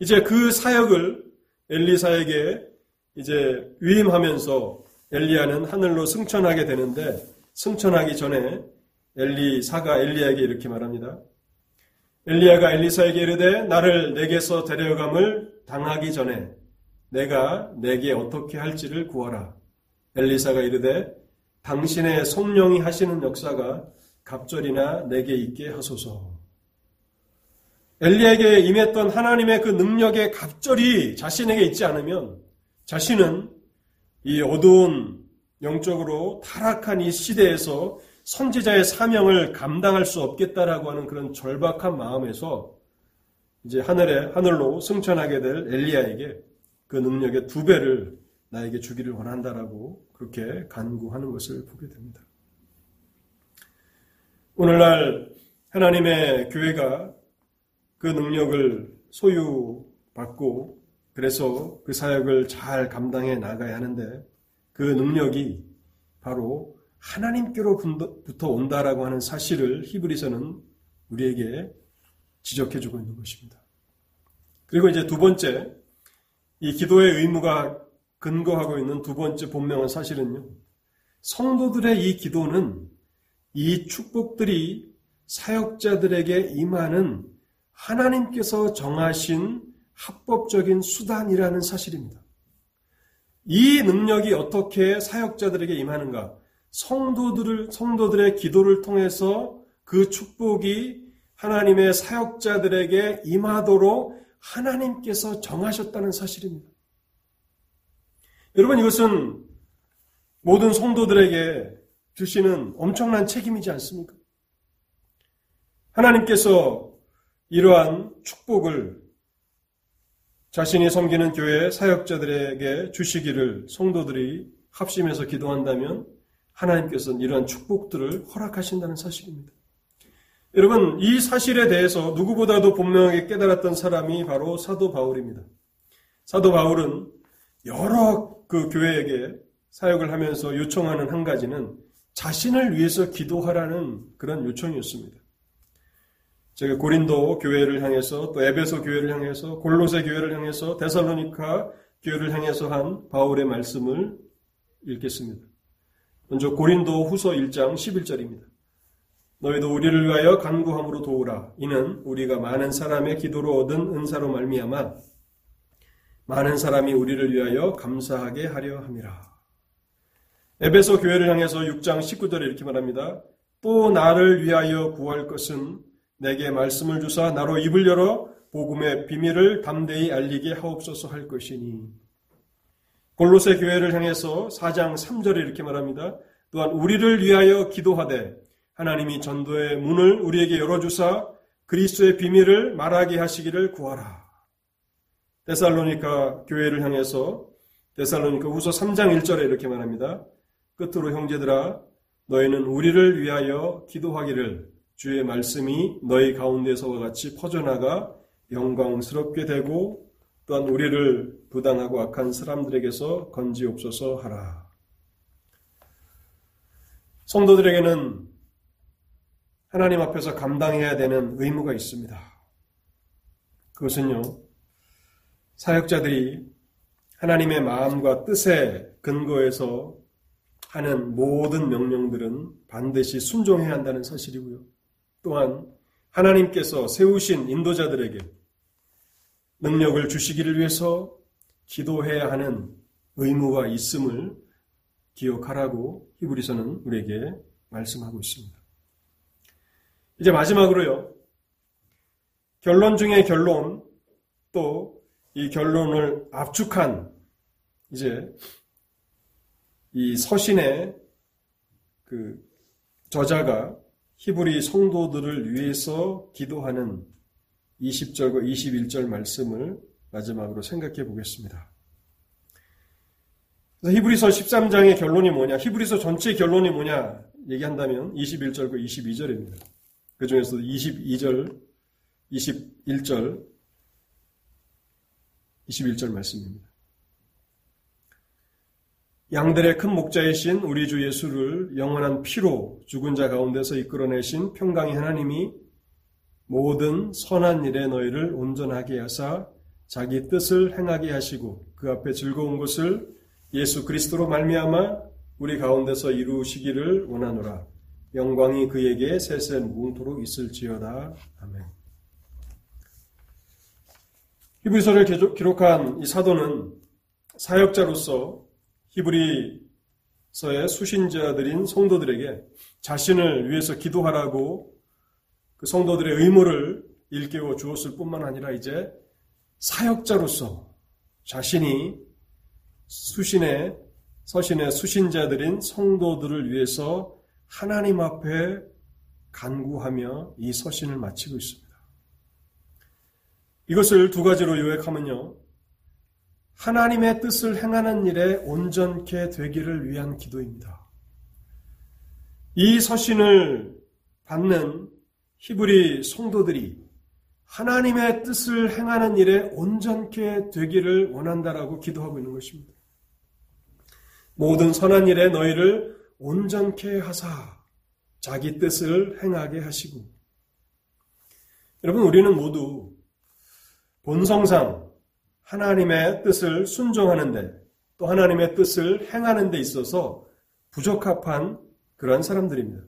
이제 그 사역을 엘리사에게 이제 위임하면서 엘리야는 하늘로 승천하게 되는데 승천하기 전에 엘리사가 엘리야에게 이렇게 말합니다. 엘리야가 엘리사에게 이르되 나를 내게서 데려감을 당하기 전에 내가 내게 어떻게 할지를 구하라. 엘리사가 이르되 당신의 성령이 하시는 역사가 갑절이나 내게 있게 하소서. 엘리에게 임했던 하나님의 그 능력의 갑절이 자신에게 있지 않으면 자신은 이 어두운 영적으로 타락한 이 시대에서 선지자의 사명을 감당할 수 없겠다라고 하는 그런 절박한 마음에서 이제 하늘에 하늘로 승천하게 될 엘리야에게 그 능력의 두 배를 나에게 주기를 원한다라고 그렇게 간구하는 것을 보게 됩니다. 오늘날 하나님의 교회가 그 능력을 소유받고 그래서 그 사역을 잘 감당해 나가야 하는데 그 능력이 바로 하나님께로부터 온다라고 하는 사실을 히브리서는 우리에게 지적해 주고 있는 것입니다. 그리고 이제 두 번째, 이 기도의 의무가 근거하고 있는 두 번째 본명은 사실은요. 성도들의 이 기도는 이 축복들이 사역자들에게 임하는 하나님께서 정하신 합법적인 수단이라는 사실입니다. 이 능력이 어떻게 사역자들에게 임하는가? 성도들을, 성도들의 기도를 통해서 그 축복이 하나님의 사역자들에게 임하도록 하나님께서 정하셨다는 사실입니다. 여러분, 이것은 모든 성도들에게 주시는 엄청난 책임이지 않습니까? 하나님께서 이러한 축복을 자신이 섬기는 교회 사역자들에게 주시기를 성도들이 합심해서 기도한다면 하나님께서는 이러한 축복들을 허락하신다는 사실입니다. 여러분, 이 사실에 대해서 누구보다도 분명하게 깨달았던 사람이 바로 사도 바울입니다. 사도 바울은 여러 그 교회에게 사역을 하면서 요청하는 한 가지는 자신을 위해서 기도하라는 그런 요청이었습니다. 제가 고린도 교회를 향해서 또 에베소 교회를 향해서 골로새 교회를 향해서 데살로니카 교회를 향해서 한 바울의 말씀을 읽겠습니다. 먼저 고린도 후서 1장 11절입니다. 너희도 우리를 위하여 간구함으로 도우라. 이는 우리가 많은 사람의 기도로 얻은 은사로 말미암아 많은 사람이 우리를 위하여 감사하게 하려 함이라. 에베소 교회를 향해서 6장 19절에 이렇게 말합니다. 또 나를 위하여 구할 것은 내게 말씀을 주사 나로 입을 열어 복음의 비밀을 담대히 알리게 하옵소서 할 것이니. 골로새 교회를 향해서 4장 3절에 이렇게 말합니다. 또한 우리를 위하여 기도하되 하나님이 전도의 문을 우리에게 열어주사 그리스도의 비밀을 말하게 하시기를 구하라. 데살로니카 교회를 향해서 데살로니카 후서 3장 1절에 이렇게 말합니다. 끝으로 형제들아 너희는 우리를 위하여 기도하기를 주의 말씀이 너희 가운데서와 같이 퍼져나가 영광스럽게 되고 또한 우리를 부당하고 악한 사람들에게서 건지옵소서 하라. 성도들에게는 하나님 앞에서 감당해야 되는 의무가 있습니다. 그것은요, 사역자들이 하나님의 마음과 뜻에 근거해서 하는 모든 명령들은 반드시 순종해야 한다는 사실이고요. 또한 하나님께서 세우신 인도자들에게 능력을 주시기를 위해서 기도해야 하는 의무가 있음을 기억하라고 히브리서는 우리에게 말씀하고 있습니다. 이제 마지막으로요. 결론 중의 결론 또 이 결론을 압축한 이제 이 서신의 그 저자가 히브리 성도들을 위해서 기도하는 20절과 21절 말씀을 마지막으로 생각해 보겠습니다. 히브리서 13장의 결론이 뭐냐? 히브리서 전체 결론이 뭐냐? 얘기한다면 21절과 22절입니다. 그 중에서 22절, 21절, 21절 말씀입니다. 양들의 큰 목자이신 우리 주 예수를 영원한 피로 죽은 자 가운데서 이끌어내신 평강의 하나님이 모든 선한 일에 너희를 온전하게 하사 자기 뜻을 행하게 하시고 그 앞에 즐거운 것을 예수 그리스도로 말미암아 우리 가운데서 이루시기를 원하노라. 영광이 그에게 세세 무궁토록 있을지어다. 아멘. 히브리서를 기록한 이 사도는 사역자로서 히브리서의 수신자들인 성도들에게 자신을 위해서 기도하라고 그 성도들의 의무를 일깨워 주었을 뿐만 아니라 이제 사역자로서 자신이 수신의 서신의 수신자들인 성도들을 위해서 하나님 앞에 간구하며 이 서신을 마치고 있습니다. 이것을 두 가지로 요약하면요. 하나님의 뜻을 행하는 일에 온전케 되기를 위한 기도입니다. 이 서신을 받는 히브리 성도들이 하나님의 뜻을 행하는 일에 온전케 되기를 원한다라고 기도하고 있는 것입니다. 모든 선한 일에 너희를 온전케 하사 자기 뜻을 행하게 하시고 여러분 우리는 모두 본성상 하나님의 뜻을 순종하는데 또 하나님의 뜻을 행하는 데 있어서 부적합한 그러한 사람들입니다.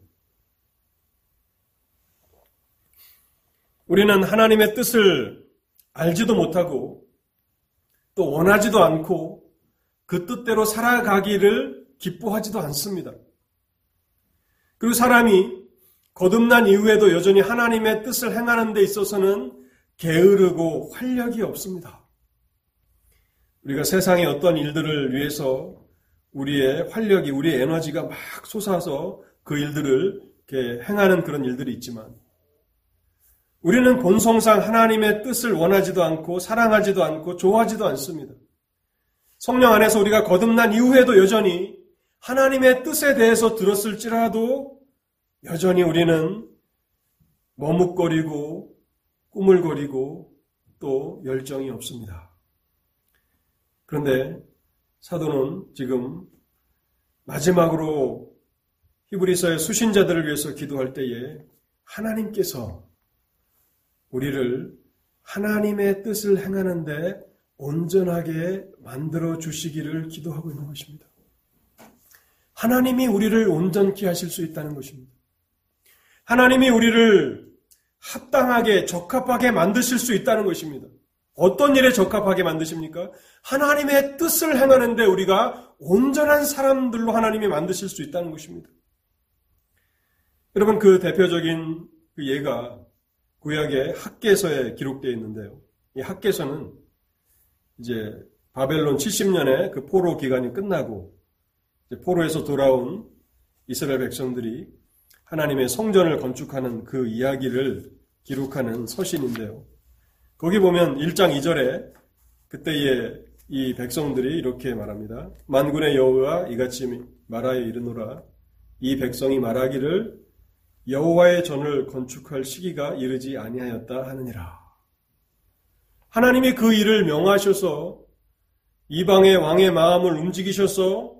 우리는 하나님의 뜻을 알지도 못하고 또 원하지도 않고 그 뜻대로 살아가기를 기뻐하지도 않습니다. 그리고 사람이 거듭난 이후에도 여전히 하나님의 뜻을 행하는 데 있어서는 게으르고 활력이 없습니다. 우리가 세상의 어떤 일들을 위해서 우리의 활력이, 우리의 에너지가 막 솟아서 그 일들을 행하는 그런 일들이 있지만 우리는 본성상 하나님의 뜻을 원하지도 않고 사랑하지도 않고 좋아하지도 않습니다. 성령 안에서 우리가 거듭난 이후에도 여전히 하나님의 뜻에 대해서 들었을지라도 여전히 우리는 머뭇거리고 꾸물거리고 또 열정이 없습니다. 그런데 사도는 지금 마지막으로 히브리서의 수신자들을 위해서 기도할 때에 하나님께서 우리를 하나님의 뜻을 행하는데 온전하게 만들어 주시기를 기도하고 있는 것입니다. 하나님이 우리를 온전케 하실 수 있다는 것입니다. 하나님이 우리를 합당하게 적합하게 만드실 수 있다는 것입니다. 어떤 일에 적합하게 만드십니까? 하나님의 뜻을 행하는데 우리가 온전한 사람들로 하나님이 만드실 수 있다는 것입니다. 여러분 그 대표적인 그 예가 구약의 학계서에 기록되어 있는데요. 이 학계서는 이제 바벨론 70년의 그 포로 기간이 끝나고 포로에서 돌아온 이스라엘 백성들이 하나님의 성전을 건축하는 그 이야기를 기록하는 서신인데요. 거기 보면 1장 2절에 그때의 이 백성들이 이렇게 말합니다. 만군의 여호와 이같이 말하여 이르노라 이 백성이 말하기를 여호와의 전을 건축할 시기가 이르지 아니하였다 하느니라. 하나님이 그 일을 명하셔서 이방의 왕의 마음을 움직이셔서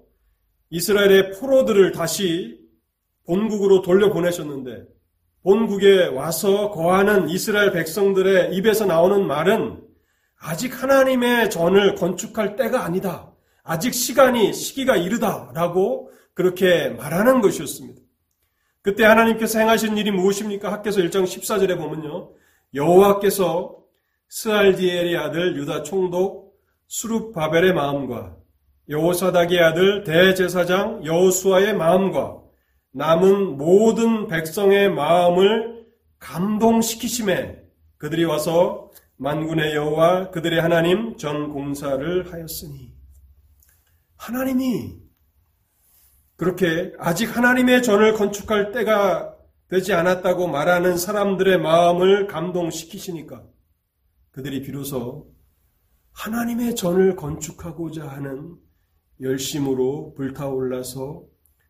이스라엘의 포로들을 다시 본국으로 돌려보내셨는데 본국에 와서 거하는 이스라엘 백성들의 입에서 나오는 말은 아직 하나님의 전을 건축할 때가 아니다. 아직 시간이 시기가 이르다 라고 그렇게 말하는 것이었습니다. 그때 하나님께서 행하신 일이 무엇입니까? 학계서 1장 14절에 보면요. 여호와께서 스알디엘의 아들 유다 총독 수룹바벨의 마음과 여호사닥의 아들 대제사장 여호수아의 마음과 남은 모든 백성의 마음을 감동시키심에 그들이 와서 만군의 여호와 그들의 하나님 전 공사를 하였으니. 하나님이 그렇게 아직 하나님의 전을 건축할 때가 되지 않았다고 말하는 사람들의 마음을 감동시키시니까 그들이 비로소 하나님의 전을 건축하고자 하는 열심으로 불타올라서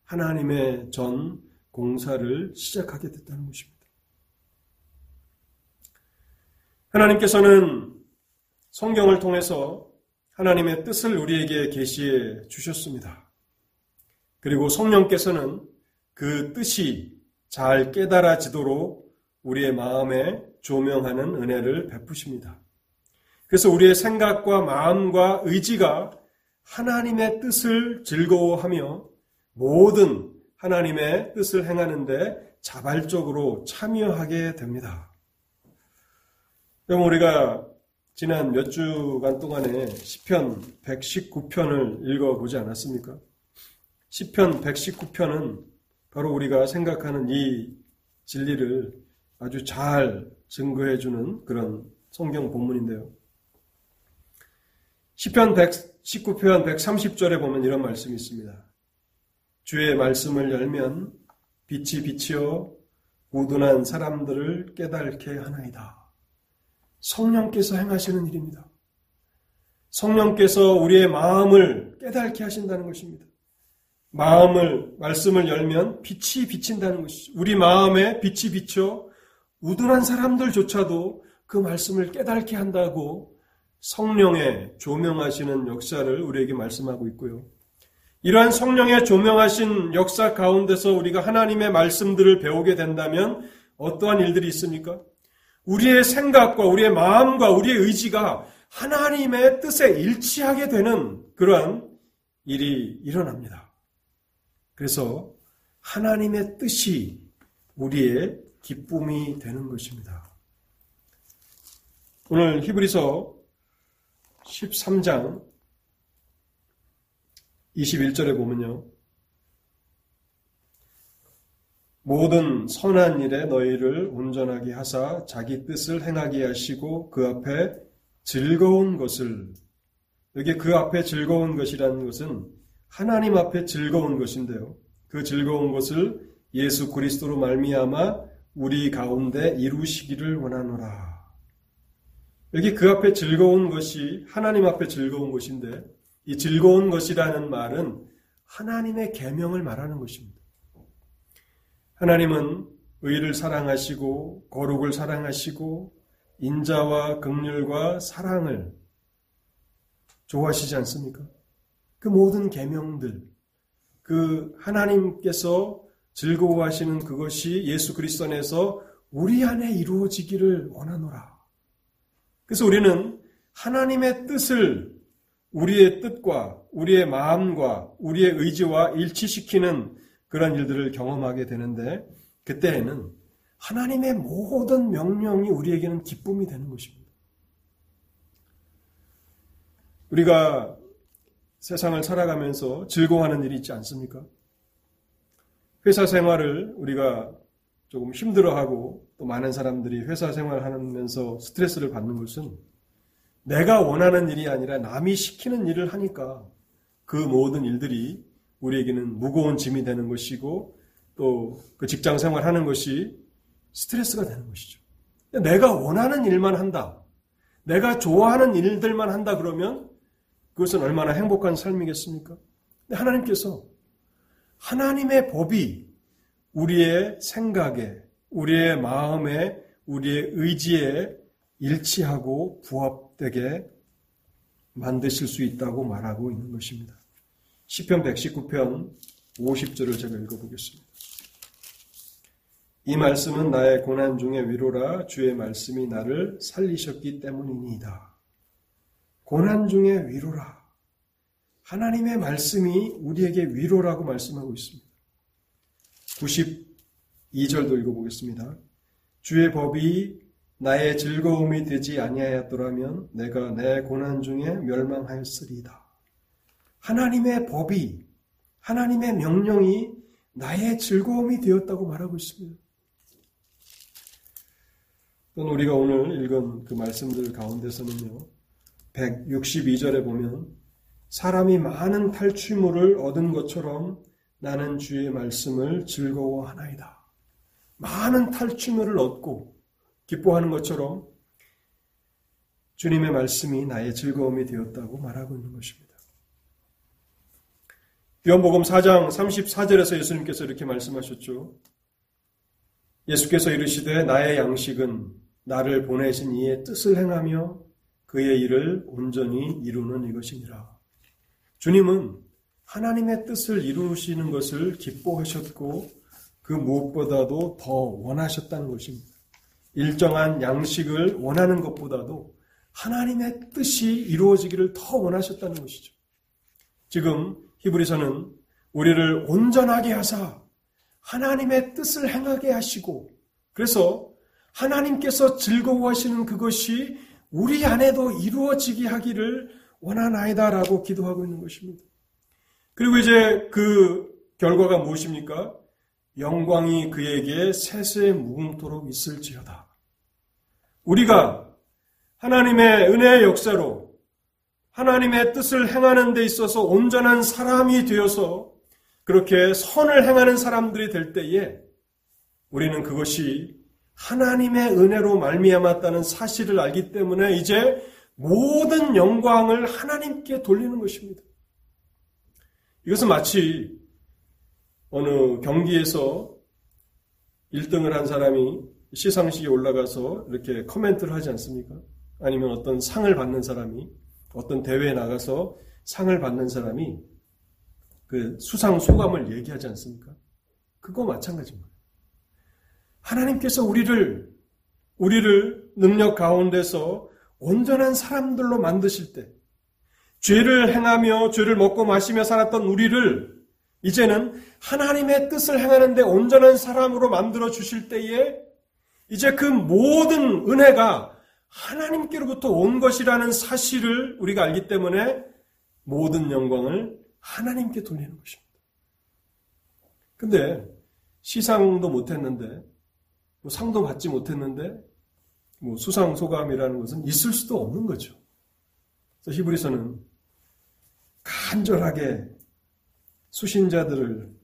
하나님의 전 공사를 시작하게 됐다는 것입니다. 하나님께서는 성경을 통해서 하나님의 뜻을 우리에게 계시해 주셨습니다. 그리고 성령께서는 그 뜻이 잘 깨달아지도록 우리의 마음에 조명하는 은혜를 베푸십니다. 그래서 우리의 생각과 마음과 의지가 하나님의 뜻을 즐거워하며 모든 하나님의 뜻을 행하는데 자발적으로 참여하게 됩니다. 그럼 우리가 지난 몇 주간 동안에 시편 119편을 읽어보지 않았습니까? 시편 119편은 바로 우리가 생각하는 이 진리를 아주 잘 증거해 주는 그런 성경 본문인데요. 시편 119편 130절에 보면 이런 말씀이 있습니다. 주의 말씀을 열면 빛이 빛이어 우둔한 사람들을 깨닫게 하나이다. 성령께서 행하시는 일입니다. 성령께서 우리의 마음을 깨닫게 하신다는 것입니다. 마음을 말씀을 열면 빛이 비친다는 것이죠. 우리 마음에 빛이 비쳐 우둔한 사람들조차도 그 말씀을 깨닫게 한다고 성령의 조명하시는 역사를 우리에게 말씀하고 있고요. 이러한 성령의 조명하신 역사 가운데서 우리가 하나님의 말씀들을 배우게 된다면 어떠한 일들이 있습니까? 우리의 생각과 우리의 마음과 우리의 의지가 하나님의 뜻에 일치하게 되는 그러한 일이 일어납니다. 그래서 하나님의 뜻이 우리의 기쁨이 되는 것입니다. 오늘 히브리서 13장 21절에 보면요. 모든 선한 일에 너희를 온전하게 하사 자기 뜻을 행하게 하시고 그 앞에 즐거운 것을 여기 그 앞에 즐거운 것이라는 것은 하나님 앞에 즐거운 것인데요. 그 즐거운 것을 예수 그리스도로 말미암아 우리 가운데 이루시기를 원하노라. 여기 그 앞에 즐거운 것이 하나님 앞에 즐거운 것인데 이 즐거운 것이라는 말은 하나님의 계명을 말하는 것입니다. 하나님은 의를 사랑하시고 거룩을 사랑하시고 인자와 극률과 사랑을 좋아하시지 않습니까? 그 모든 계명들 그 하나님께서 즐거워하시는 그것이 예수 그리스도 안에서 우리 안에 이루어지기를 원하노라. 그래서 우리는 하나님의 뜻을 우리의 뜻과 우리의 마음과 우리의 의지와 일치시키는 그런 일들을 경험하게 되는데 그때에는 하나님의 모든 명령이 우리에게는 기쁨이 되는 것입니다. 우리가 세상을 살아가면서 즐거워하는 일이 있지 않습니까? 회사 생활을 우리가 조금 힘들어하고 또 많은 사람들이 회사 생활하면서 스트레스를 받는 것은 내가 원하는 일이 아니라 남이 시키는 일을 하니까 그 모든 일들이 우리에게는 무거운 짐이 되는 것이고 또 그 직장 생활하는 것이 스트레스가 되는 것이죠. 내가 원하는 일만 한다. 내가 좋아하는 일들만 한다 그러면 그것은 얼마나 행복한 삶이겠습니까? 하나님께서 하나님의 법이 우리의 생각에, 우리의 마음에, 우리의 의지에 일치하고 부합되게 만드실 수 있다고 말하고 있는 것입니다. 10편 119편 50절을 제가 읽어보겠습니다. 이 말씀은 나의 고난 중의 위로라 주의 말씀이 나를 살리셨기 때문이니이다. 고난 중의 위로라. 하나님의 말씀이 우리에게 위로라고 말씀하고 있습니다. 92절도 읽어보겠습니다. 주의 법이 나의 즐거움이 되지 아니하였더라면 내가 내 고난 중에 멸망하였으리다. 하나님의 법이 하나님의 명령이 나의 즐거움이 되었다고 말하고 있습니다. 또는 우리가 오늘 읽은 그 말씀들 가운데서는요. 162절에 보면 사람이 많은 탈취물을 얻은 것처럼 나는 주의 말씀을 즐거워하나이다. 많은 탈취물을 얻고 기뻐하는 것처럼 주님의 말씀이 나의 즐거움이 되었다고 말하고 있는 것입니다. 요한복음 4장 34절에서 예수님께서 이렇게 말씀하셨죠. 예수께서 이르시되 나의 양식은 나를 보내신 이의 뜻을 행하며 그의 일을 온전히 이루는 이것이니라. 주님은 하나님의 뜻을 이루시는 것을 기뻐하셨고 그 무엇보다도 더 원하셨다는 것입니다. 일정한 양식을 원하는 것보다도 하나님의 뜻이 이루어지기를 더 원하셨다는 것이죠. 지금 히브리서는 우리를 온전하게 하사 하나님의 뜻을 행하게 하시고 그래서 하나님께서 즐거워하시는 그것이 우리 안에도 이루어지게 하기를 원하나이다라고 기도하고 있는 것입니다. 그리고 이제 그 결과가 무엇입니까? 영광이 그에게 세세 무궁토록 있을지어다. 우리가 하나님의 은혜의 역사로 하나님의 뜻을 행하는 데 있어서 온전한 사람이 되어서 그렇게 선을 행하는 사람들이 될 때에 우리는 그것이 하나님의 은혜로 말미암았다는 사실을 알기 때문에 이제 모든 영광을 하나님께 돌리는 것입니다. 이것은 마치 어느 경기에서 1등을 한 사람이 시상식에 올라가서 이렇게 코멘트를 하지 않습니까? 아니면 어떤 상을 받는 사람이 어떤 대회에 나가서 상을 받는 사람이 그 수상 소감을 얘기하지 않습니까? 그거 마찬가지입니다. 하나님께서 우리를 우리를 능력 가운데서 온전한 사람들로 만드실 때 죄를 행하며 죄를 먹고 마시며 살았던 우리를 이제는 하나님의 뜻을 행하는데 온전한 사람으로 만들어 주실 때에 이제 그 모든 은혜가 하나님께로부터 온 것이라는 사실을 우리가 알기 때문에 모든 영광을 하나님께 돌리는 것입니다. 근데 시상도 못했는데 뭐 상도 받지 못했는데 뭐 수상 소감이라는 것은 있을 수도 없는 거죠. 그래서 히브리서는 간절하게 수신자들을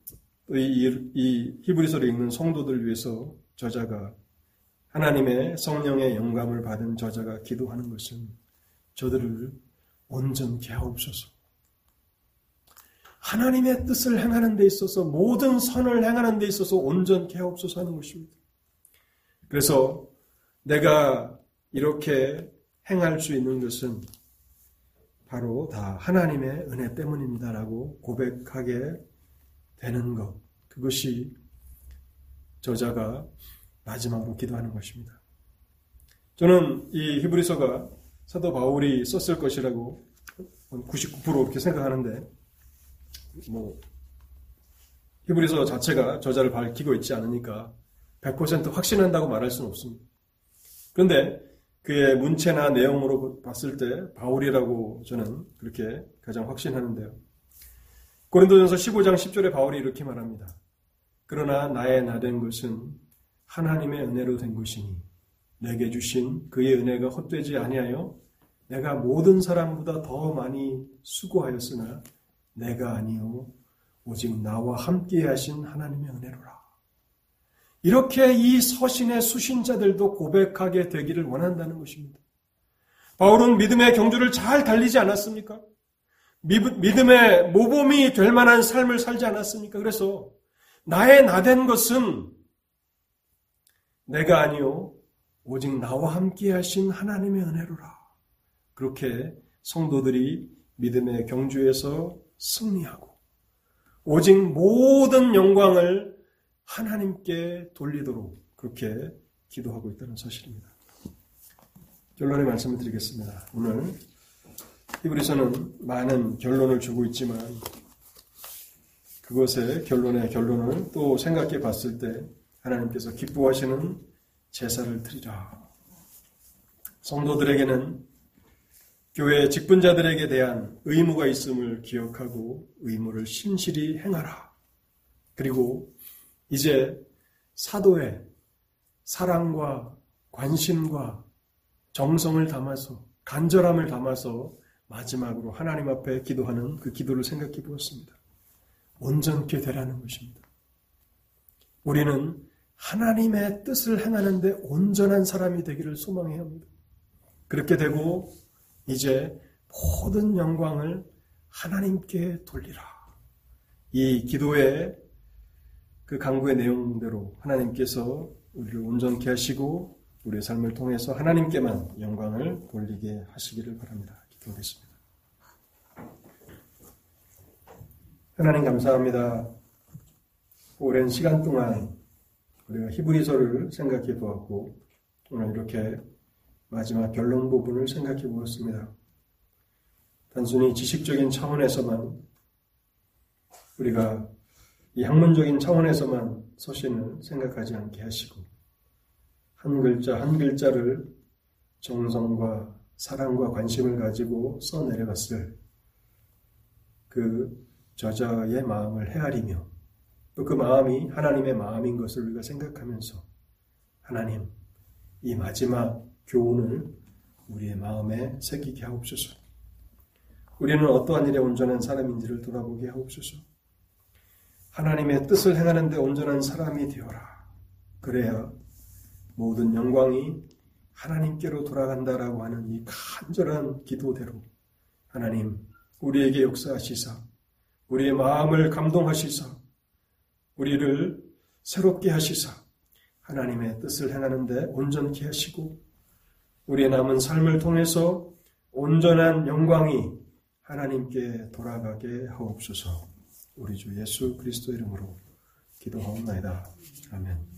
이, 이 히브리서를 읽는 성도들 위해서 저자가 하나님의 성령의 영감을 받은 저자가 기도하는 것은 저들을 온전케 하옵소서. 하나님의 뜻을 행하는 데 있어서 모든 선을 행하는 데 있어서 온전케 하옵소서 하는 것입니다. 그래서 내가 이렇게 행할 수 있는 것은 바로 다 하나님의 은혜 때문입니다라고 고백하게 되는 것. 그것이 저자가 마지막으로 기도하는 것입니다. 저는 이 히브리서가 사도 바울이 썼을 것이라고 99% 이렇게 생각하는데, 뭐, 히브리서 자체가 저자를 밝히고 있지 않으니까 100% 확신한다고 말할 수는 없습니다. 그런데 그의 문체나 내용으로 봤을 때 바울이라고 저는 그렇게 가장 확신하는데요. 고린도전서 15장 10절에 바울이 이렇게 말합니다. 그러나 나의 나 된 것은 하나님의 은혜로 된 것이니 내게 주신 그의 은혜가 헛되지 아니하여 내가 모든 사람보다 더 많이 수고하였으나 내가 아니요 오직 나와 함께 하신 하나님의 은혜로라. 이렇게 이 서신의 수신자들도 고백하게 되기를 원한다는 것입니다. 바울은 믿음의 경주를 잘 달리지 않았습니까? 믿음의 모범이 될 만한 삶을 살지 않았습니까? 그래서 나의 나된 것은 내가 아니요 오직 나와 함께 하신 하나님의 은혜로라. 그렇게 성도들이 믿음의 경주에서 승리하고 오직 모든 영광을 하나님께 돌리도록 그렇게 기도하고 있다는 사실입니다. 결론의 말씀을 드리겠습니다. 오늘 히브리서는 많은 결론을 주고 있지만 그것의 결론의 결론을 또 생각해 봤을 때 하나님께서 기뻐하시는 제사를 드리라. 성도들에게는 교회 직분자들에게 대한 의무가 있음을 기억하고 의무를 신실히 행하라. 그리고 이제 사도의 사랑과 관심과 정성을 담아서 간절함을 담아서 마지막으로 하나님 앞에 기도하는 그 기도를 생각해 보았습니다. 온전케 되라는 것입니다. 우리는 하나님의 뜻을 행하는데 온전한 사람이 되기를 소망해야 합니다. 그렇게 되고 이제 모든 영광을 하나님께 돌리라. 이 기도의 그 강구의 내용대로 하나님께서 우리를 온전케 하시고 우리의 삶을 통해서 하나님께만 영광을 돌리게 하시기를 바랍니다. 기도하겠습니다. 하나님 감사합니다. 오랜 시간 동안 우리가 히브리서를 생각해 보았고 오늘 이렇게 마지막 결론 부분을 생각해 보았습니다. 단순히 지식적인 차원에서만 우리가 이 학문적인 차원에서만 서신을 생각하지 않게 하시고 한 글자 한 글자를 정성과 사랑과 관심을 가지고 써내려갔을 그 저자의 마음을 헤아리며 또 그 마음이 하나님의 마음인 것을 우리가 생각하면서 하나님 이 마지막 교훈을 우리의 마음에 새기게 하옵소서. 우리는 어떠한 일에 온전한 사람인지를 돌아보게 하옵소서. 하나님의 뜻을 행하는데 온전한 사람이 되어라. 그래야 모든 영광이 하나님께로 돌아간다라고 하는 이 간절한 기도대로 하나님 우리에게 역사하시사 우리의 마음을 감동하시사 우리를 새롭게 하시사 하나님의 뜻을 행하는데 온전케 하시고 우리의 남은 삶을 통해서 온전한 영광이 하나님께 돌아가게 하옵소서. 우리 주 예수 그리스도 이름으로 기도하옵나이다. 아멘.